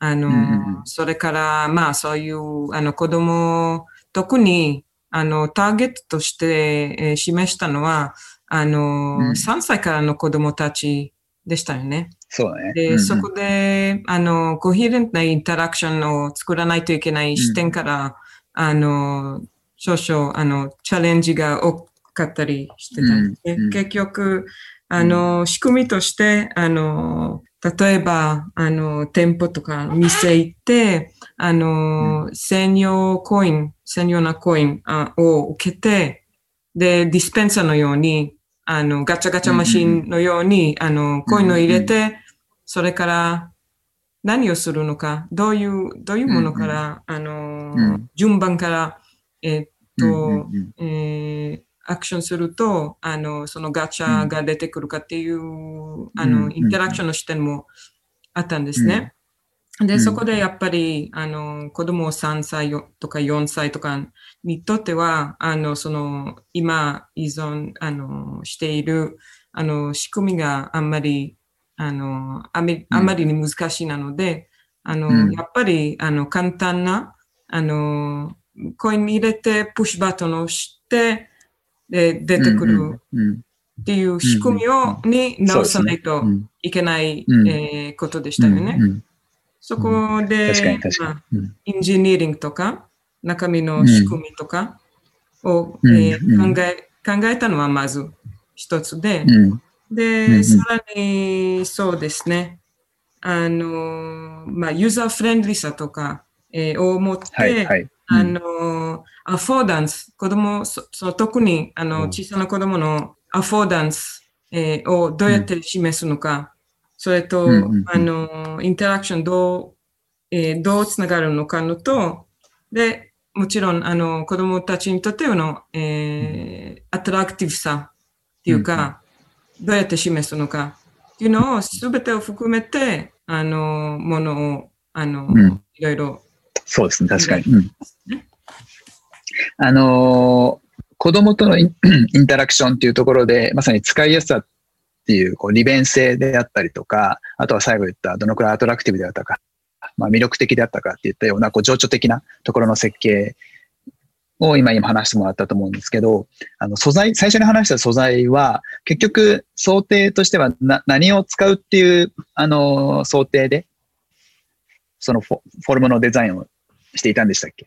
あの、うんうんうん。それから、まあ、そういう、あの、子供、特に、あの、ターゲットとして、えー示したのは、あの、うん。3歳からの子供たちでしたよね。そうだね。で、うんうん。そこで、あの、コヒレントなインタラクションを作らないといけない視点から、あの、少々、あの、チャレンジが多かったりしてたんで。うんうん。結局、あの、仕組みとして、あの、例えば、あの、店舗とか店行って、あの、専用コイン、専用なコインあを受けて、で、ディスペンサーのように、あの、ガチャガチャマシンのように、あの、コインを入れて、それから何をするのか、どういう、どういうものから、あの、うん。順番から、えーっと、えーアクションすると、あの、そのガチャが出てくるかっていう、あうんの、インタラクションの視点もあったんですね。で、うん。そこでやっぱり、あの、子供3歳とか4歳とかにとっては、あの、その、今依存、あの、している、あの、仕組みがあんまり、あの、あまりに難しいなので、あの、うん。やっぱり、あの、簡単な、あの、コイン入れて、プッシュバトンを押して、で、出てくるっていう仕組みを、に直さないとうん。いけない、うん。えーことでしたよね。そこで、確かに確まあかに。うん。インジニアリングとか、中身の仕組みとかを、うん。えーうん。考え、考えたのはまず一つで、うん。で、さらにそうですね、あの、まあ、ユーザーフレンドリーさとか、えーを持って、はいはい。あの、アフォーダンス、子供、そその特にあのうん。小さな子供のアフォーダンス、えーをどうやって示すのか、それと、うんうんうん。あの、インタラクションどう、えーどうつながるのかのと、で、もちろん、あの、子供たちにとっての、えーアトラクティブさっていうか、どうやって示すのかっていうのを全てを含めて、あの、ものを、あの、うん。いろいろそうですね、確かに。うん。あのー子供とのインインタラクションっていうところで、まさに使いやすさっていう、こう、利便性であったりとか、あとは最後言ったどのくらいアトラクティブであったか、まあ、魅力的であったかっていったような、こう、情緒的なところの設計を今今話してもらったと思うんですけど、あの素材、最初に話した素材は、結局想定としてはな何を使うっていう、あの、想定で、そのフォフォルムのデザインをしていたんでしたっけ？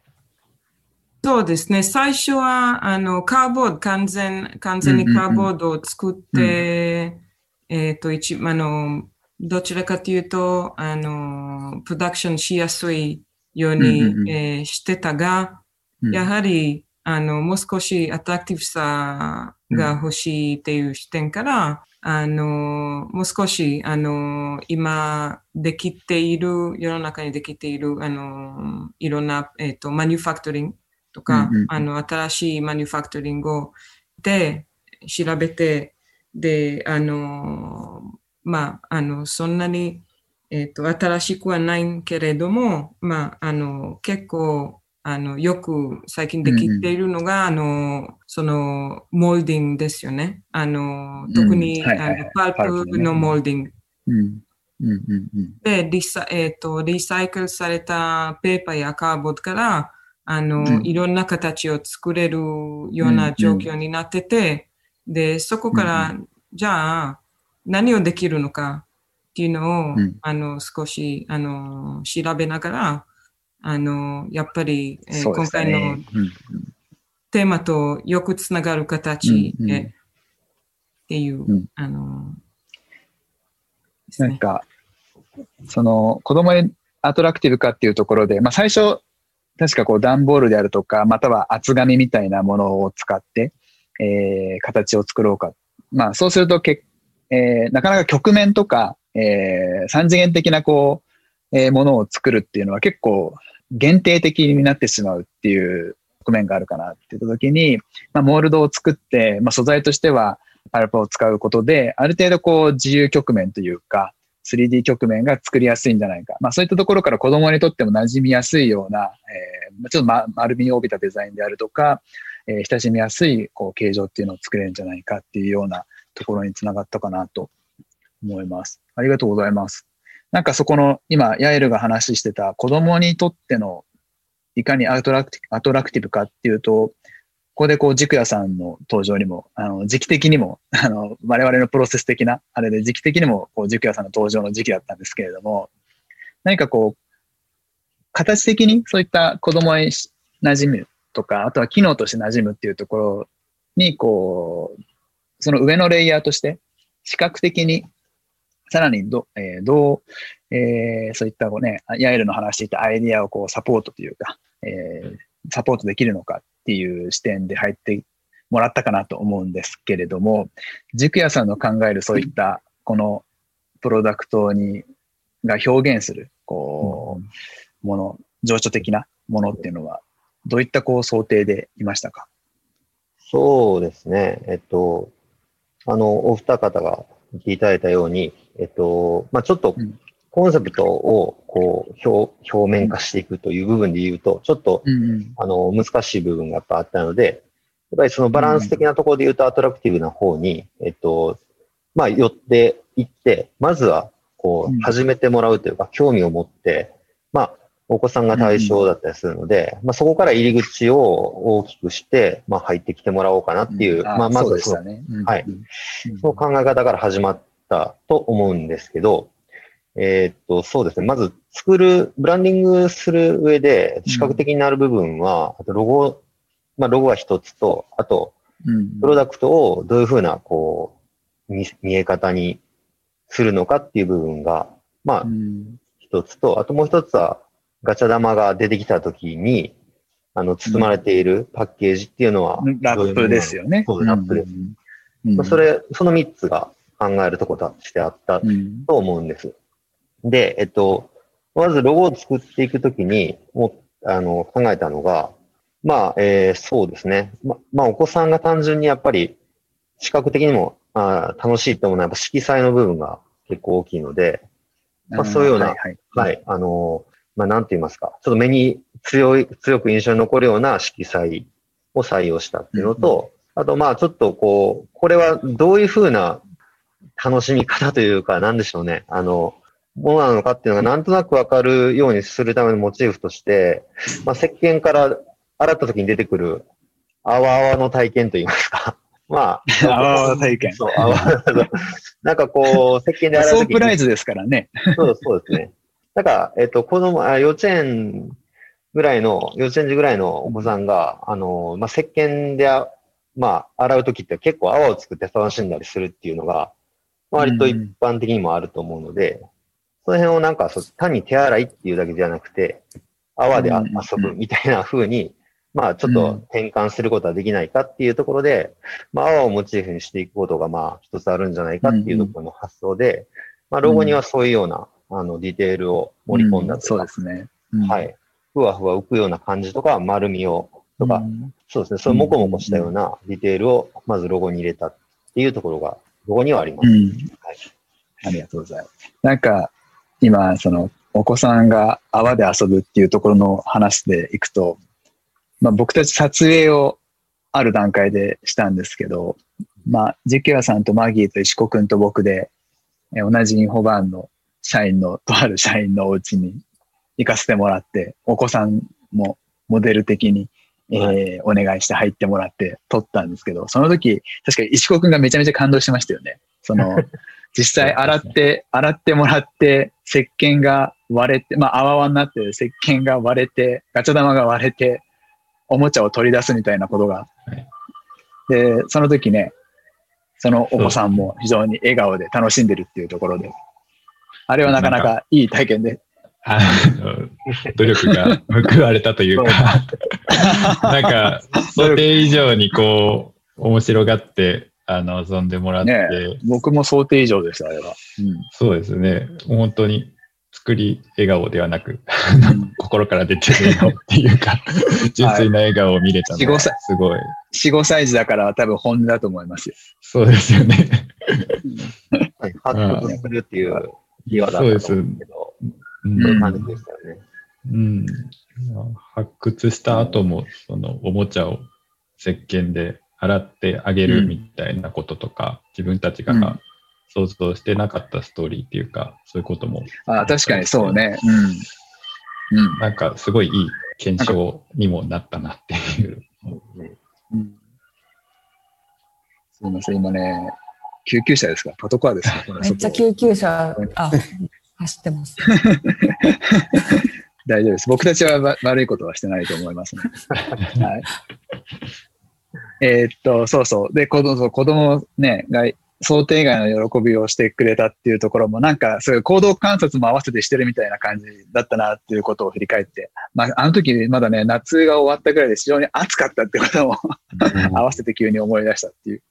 そうですね。最初は、あの、カーボード、完全、完全にカーボードを作って、えっ、と、一、あの、どちらかというと、あの、プロダクションしやすいように、うんうんうん。えーしてたが、うん。やはり、あの、もう少しアトラクティブさが欲しいっていう視点から、あの、もう少し、あの、今できている、世の中にできている、あの、いろんな、えっ、と、マニュファクトリングとか、うんうんうん。あの、新しいマニュファクトリングをで、調べて、で、あの、まあ、あの、そんなに、えっ、と、新しくはないけれども、まあ、あの、結構、あの、よく最近できているのが、あの、その、モールディングですよね。あの、特に、うんはいはいはいあのパパルプのモールディング。うん。うんうんうん。で、リサ、えっ、と、リサイクルされたペーパーやカーボードから、あの、うんいろんな形を作れるような状況になってて、で、そこから、じゃあ、何をできるのかっていうのを、うん。あの、少し、あの、調べながら、あの、やっぱり、えーね。今回のテーマとよくつながる形で、っていう、うん。あの。なんか、その子供にアトラクティブかっていうところで、まあ最初、確かこう段ボールであるとか、または厚紙みたいなものを使って、えー形を作ろうか。まあそうするとけ、えーなかなか曲面とか、えー三次元的なこう、えーものを作るっていうのは結構限定的になってしまうっていう側面があるかなって言った時に、まあモールドを作って、まあ素材としてはパルプを使うことで、ある程度こう自由曲面というか、3D 曲面が作りやすいんじゃないか。まあそういったところから子供にとっても馴染みやすいような、えーちょっと、丸みを帯びたデザインであるとか、えー親しみやすいこう形状っていうのを作れるんじゃないかっていうようなところにつながったかなと思います。ありがとうございます。なんかそこの今、ヤエルが話してた子供にとってのいかに attracti attractive かっていうと、ここでこう、軸谷さんの登場にも、あの、時期的にも、あの、我々のプロセス的な、あれで時期的にも、こう、軸谷さんの登場の時期だったんですけれども、何かこう、形的にそういった子供に馴染むとか、あとは機能として馴染むっていうところに、こう、その上のレイヤーとして、視覚的に、さらにど、えーどう、えーそういったこうね、ヤエルの話していたアイディアをこうサポートというか、えーサポートできるのかっていう視点で入ってもらったかなと思うんですけれども、軸谷さんの考えるそういったこのプロダクトに、が表現する、こう、もの、情緒的なものっていうのは、どういったこう想定でいましたか？そうですね。えっと、あの、お二方が言っていただいたように、えっと、まあ、ちょっとうんコンセプトをこう表表面化していくという部分で言うと、ちょっとうんうん。あの難しい部分がやっぱあったので、やっぱりそのバランス的なところで言うとアトラクティブな方に、えっと、まあ、寄っていって、まずはこうんう始めてもらうというか、興味を持って、まあ、お子さんが対象だったりするので、まあ、そこから入り口を大きくして、まあ、入ってきてもらおうかなっていう、まあ、まそうずそのね。うん。はい。うん。その考え方から始まったと思うんですけど、えーっと、そうですね。まず、作る、ブランディングする上で、視覚的になる部分は、あとロゴ、まあ、ロゴが一つと、あと、うん。プロダクトをどういうふうな、こう、見見え方にするのかっていう部分が、まあう、ん。一つと、あともう一つは、ガチャ玉が出てきたときに、あの、包まれているパッケージっていうのは、ラップですよね。そうラップです。うんまあそ、れ、その三つが考えるところとしてあったうん。と思うんです。で、えっと、まずロゴを作っていくときに、もあの、考えたのが、まあ、えーそうですね。ま、まあ、お子さんが単純にやっぱり、視覚的にも、あー楽しいと思うのは、やっぱ色彩の部分が結構大きいので、まあそういうようなはいはい。はい、あの、まあ、なんて言いますか、ちょっと目に強い、強く印象に残るような色彩を採用したっていうのと、あとまあちょっとこう、これはどういうふうな楽しみ方というか、なんでしょうね。あの、ものなのかっていうのがなんとなくわかるようにするためのモチーフとして、まあ、石鹸から洗った時に出てくる泡泡の体験といいますか。まあ、泡々体験。そう、泡々なんかこう、石鹸で洗うソー時にプライズですからね。そうそうですね。なんか、えっと、子供、あ幼稚園ぐらいの、幼稚園児ぐらいのお子さんが、あの、まあ、石鹸であ、まあ、洗うときって結構泡を作って楽しんだりするっていうのが、割と一般的にもあると思うので、その辺をなんかそう、単に手洗いっていうだけじゃなくて、泡で遊ぶみたいな風に、まあ、ちょっと転換することはできないかっていうところで、まあ、泡をモチーフにしていくことが、まあ、一つあるんじゃないかっていうところの発想で、まあ、ロゴにはそういうような、あの、ディテールを盛り込んだうんそうとか、ですね。うんはい。ふわふわ浮くような感じとか、丸みを、とか、うんそうですね、そういうモコモコしたようなディテールを、まずロゴに入れたっていうところが、ロゴにはあります。うん。ありがとうございます。なんか、今、その、お子さんが泡で遊ぶっていうところの話でいくと、まあ僕たち撮影をある段階でしたんですけど、まあ、ジキアさんとマギーと石子くんと僕で、え同じインフォバーンの社員の、とある社員のお家に行かせてもらって、お子さんもモデル的に、えーお願いして入ってもらって撮ったんですけど、その時、確か石子くんがめちゃめちゃ感動してましたよね。その、実際洗って、洗ってもらって、石鹸が割れて、まあ、泡々になって石鹸が割れて、ガチャ玉が割れて、おもちゃを取り出すみたいなことが。はいで、その時ね、そのお子さんも非常に笑顔で楽しんでるっていうところで、あれはなかなかいい体験で。あの努力が報われたというか、なんか、想定以上にこう、面白がって、あの、遊んでもらって、ね僕も想定以上でした、あれは。そうですね。本当に作り笑顔ではなく、うん。心から出てる笑顔っていうか、純粋な笑顔を見れたのが四五歳。すごい。4、5歳児だから多分本音だと思いますよ。そうですよね。はい、発掘するっていうキーワードだったと思うんですけど、うそういうん感じでしたよね。うん、発掘した後も、そのおもちゃを石鹸で洗ってあげるみたいなこととか、自分たちがうん想像してなかったストーリーっていうか、そういうことも、あ確かにそうね。うん。うん。なんかすごいいい検証にもなったなっていう。うんすみません、今ね、救急車ですか？パトカーですか？めっちゃ外救急車、あ、走ってます。大丈夫です。僕たちはわ悪いことはしてないと思いますね。はい。えーっと、そうそう。で、子供、子供ね、が想定外の喜びをしてくれたっていうところも、なんか、そういう行動観察も合わせてしてるみたいな感じだったなっていうことを振り返って、まあ、あの時まだね、夏が終わったぐらいで非常に暑かったってことも 合わせて急に思い出したっていう。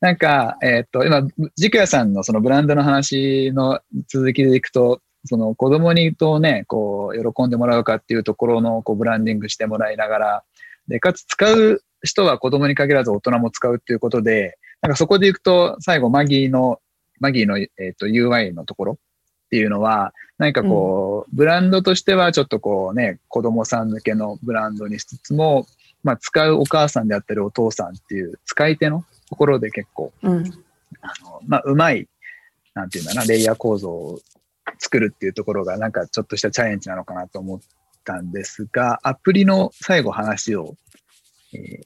なんか、えーっと、今、ジクヤさんのそのブランドの話の続きでいくと、その子供にどうね、こう、喜んでもらうかっていうところのこうブランディングしてもらいながら、で、かつ使う人は子供に限らず大人も使うっていうことで、なんかそこでいくと、最後、マギーの、マギーの、えっ、と、UI のところっていうのは、何かこう、ブランドとしてはちょっとこうね、子供さん向けのブランドにしつつも、まあ、使うお母さんであったりお父さんっていう使い手のところで結構、うん。あの、まあ、うまい、なんていうんだな、レイヤー構造を作るっていうところが、なんかちょっとしたチャレンジなのかなと思ったんですが、アプリの最後話を、えー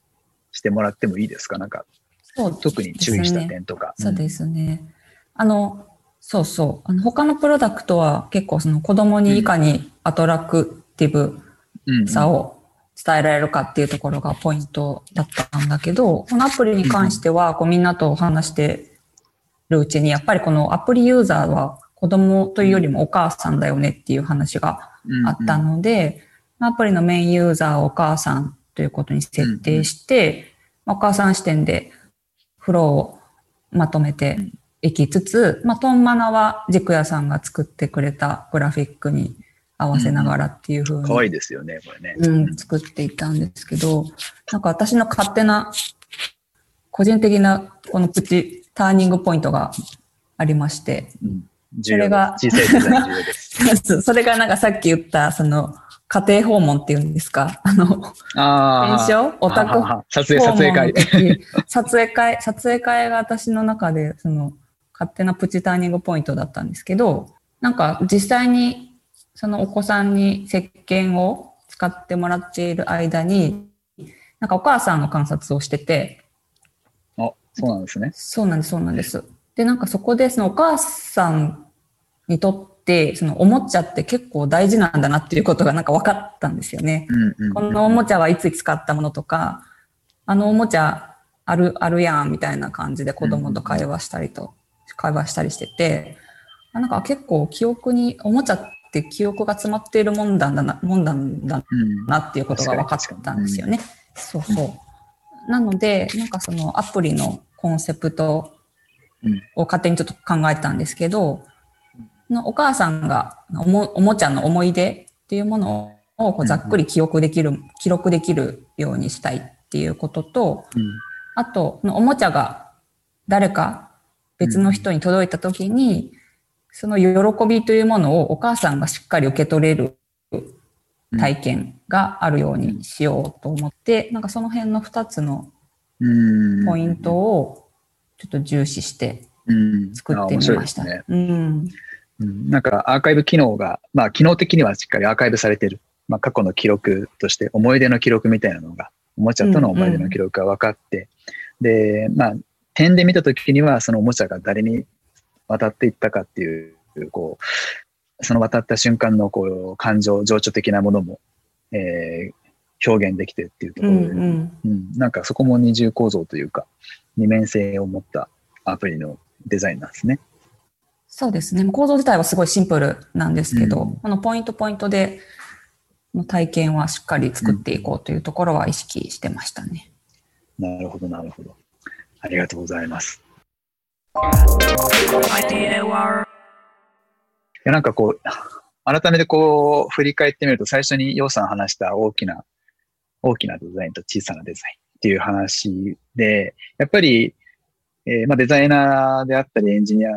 してもらってもいいですか？なんか、そう特に注意した点とか。そうですね。あの、そうそう。あの他のプロダクトは結構その子供にいかにアトラクティブうん。うんさを伝えられるかっていうところがポイントだったんだけど、このアプリに関してはこうみんなと話してるうちに、やっぱりこのアプリユーザーは子供というよりもお母さんだよねっていう話があったので、アプリのメインユーザーをお母さんということに設定して、お母さん視点でフローをまとめていきつつ、まあ、トンマナは軸屋さんが作ってくれたグラフィックに合わせながらっていう風に、可愛いですよね、これね。うん、作っていったんですけど、なんか私の勝手な、個人的なこのプチターニングポイントがありまして、それが。それがなんかさっき言った、その、家庭訪問っていうんですか？あの、あ検証オタク？あ。撮影、撮影会。撮影会、撮影会が私の中で、その、勝手なプチターニングポイントだったんですけど、なんか実際に、そのお子さんに石鹸を使ってもらっている間に、なんかお母さんの観察をしてて、あ、そうなんですね。そうなんです、そうなんです。で、なんかそこで、そのお母さんにとって、そのおもちゃって結構大事なんだなっていうことがなんか分かったんですよね。このおもちゃはいつ使ったものとか、あのおもちゃある、あるやんみたいな感じで子供と会話したりと、会話したりしてて、あなんか結構記憶に、おもちゃって記憶が詰まっているもんだな、もんなんだうん。なっていうことが分かったんですよね。そうそう。なので、なんかそのアプリのコンセプトを勝手にちょっと考えたんですけど、そのお母さんがおもおもちゃの思い出っていうものをこうざっくり記憶できる、記録できるようにしたいっていうことと、うん。あと、そのおもちゃが誰か別の人に届いたときに、その喜びというものをお母さんがしっかり受け取れる体験があるようにしようと思って、なんかその辺の2つのうん。ポイントをちょっと重視してうん作ってみました。うん。うんなんかアーカイブ機能が、まあ機能的にはしっかりアーカイブされてる。まあ過去の記録として思い出の記録みたいなのが、おもちゃとの思い出の記録が分かって、で、まあ点で見たときにはそのおもちゃが誰に渡っていったかっていう、こう、その渡った瞬間のこう感情、情緒的なものも、えー表現できてるっていうところで、うんうん。うん、なんかそこも二重構造というか、二面性を持ったアプリのデザインなんですね。そうですね。構造自体はすごいシンプルなんですけど、うんこのポイントポイントでの体験はしっかり作っていこうというところは意識してましたね。なるほど、なるほど。ありがとうございます。いやなんかこう、改めてこう、振り返ってみると、最初にヨウさん話した大きな、大きなデザインと小さなデザインっていう話で、やっぱり、えーまあデザイナーであったり、エンジニア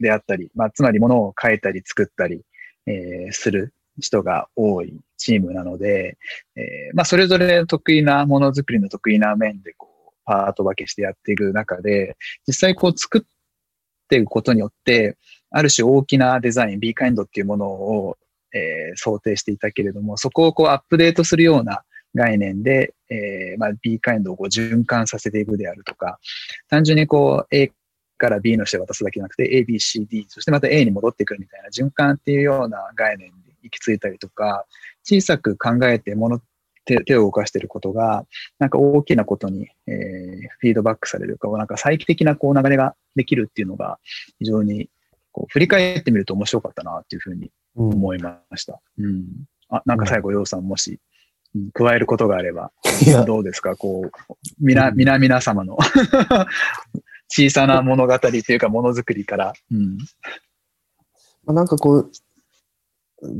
であったり、まあつまり物を書いたり作ったり、えーする人が多いチームなので、えーまあそれぞれ得意なものづくりの得意な面でこう、パート分けしてやっていく中で、実際こう作っていくことによって、ある種大きなデザイン、B カインドっていうものを、えー想定していたけれども、そこをこうアップデートするような概念で、えーまあ、B カインドをこう循環させていくであるとか、単純にこう A から B の人へ渡すだけじゃなくて A、B、C、D、そしてまた A に戻ってくるみたいな循環っていうような概念で行き着いたりとか、小さく考えてもの手手を動かしていることが、なんか大きなことに、えーフィードバックされるか、なんか再帰的なこう流れができるっていうのが非常にこう振り返ってみると面白かったなっていうふうにうん思いました。うん。あ、なんか最後、ようさんもし、うん加えることがあれば、どうですか？こう、みな、皆々様の 小さな物語というか、ものづくりから、うん。まあなんかこう、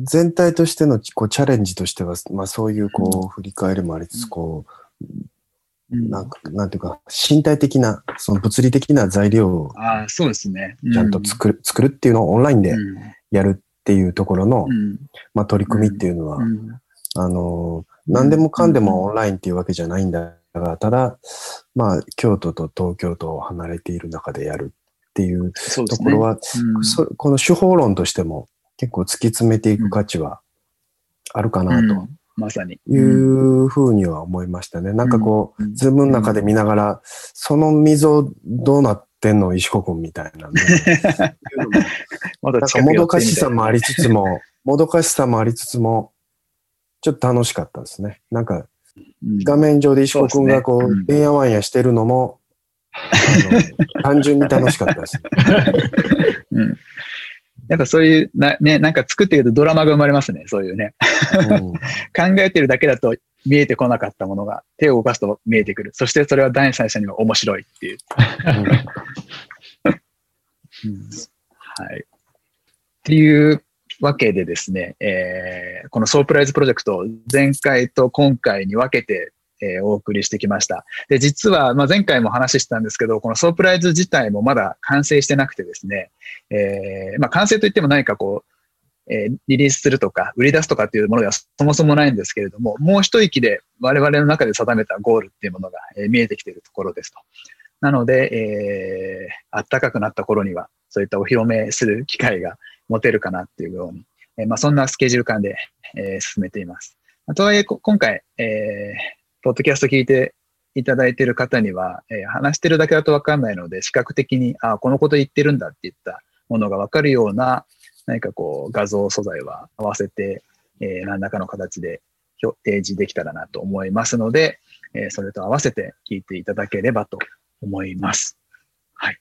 全体としてのこうチャレンジとしては、まあそういうこう振り返りもありつつ、こう、うん。なんか、なんていうか、身体的な、その物理的な材料をああ、そうですね。ちゃんと作る、作るっていうのをオンラインでうん。やるっていうところの、うん。まあ取り組みっていうのは、うん。あの、何でもかんでもオンラインっていうわけじゃないんだが、ただ、まあ、京都と東京と離れている中でやるっていう。ところは、この手法論としても結構突き詰めていく価値はあるかなとうんまさに。いうふうには思いましたね。なんかこう、うんズームの中で見ながら、その溝どうなってんの石子くんみたいなね。なんかもどかしさもありみつつも、もどかしさもありつつも、ちょっと楽しかったですね。なんか画面上で石子くんがこう、てんやわんやしてるのも、あの単純に楽しかったですね。うんうんやっぱそういう、な、ね、なんか作っているとドラマが生まれますね。そういうね。うん 考えてるだけだと見えてこなかったものが手を動かすと見えてくる。そしてそれは第三者には面白いっていう。はい。っていうわけでですね、えーこの Soaprise プロジェクト、前回と今回に分けて、えーお送りしてきました。で、実は、まあ、前回も話してたんですけど、この Soaprise 自体もまだ完成してなくてですね、えーまあ、完成といっても何かこう、えー、リリースするとか、売り出すとかっていうものがそもそもないんですけれども、もう一息で我々の中で定めたゴールっていうものが、え、見えてきているところですと。なので、えー、暖かくなった頃には、そういったお披露目する機会が持てるかなっていうように、えー、まあ、そんなスケジュール感で、えー、進めています。とはいえ、今回、えー、ポッドキャスト聞いていただいている方には、えー、話してるだけだとわかんないので、視覚的に、あこのこと言ってるんだって言ったものがわかるような、何かこう、画像素材は合わせて、えー、何らかの形で提示できたらなと思いますので、えー、それと合わせて聞いていただければと思います。はい。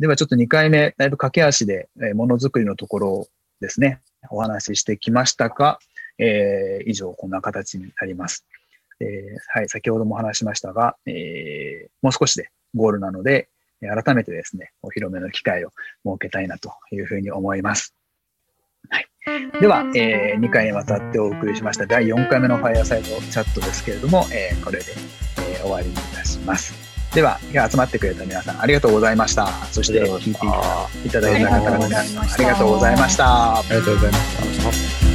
ではちょっと2回目、だいぶ駆け足で、え、ものづくりのところですね、お話ししてきましたが、えー、以上こんな形になります。えー、はい、先ほども話しましたが、えー、もう少しでゴールなので、改めてですね、お披露目の機会を設けたいなというふうに思います。はい、では、えー、2回にわたってお送りしました第4回目のファイアサイドチャットですけれども、えー、これで、えー、終わりにいたします。では、集まってくれた皆さんありがとうございました。そして、聞いていただいた方々皆さんありがとうございました。ありがとうございました。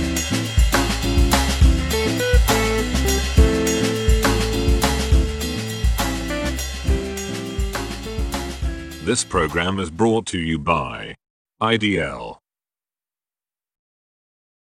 This program is brought to you by IDL.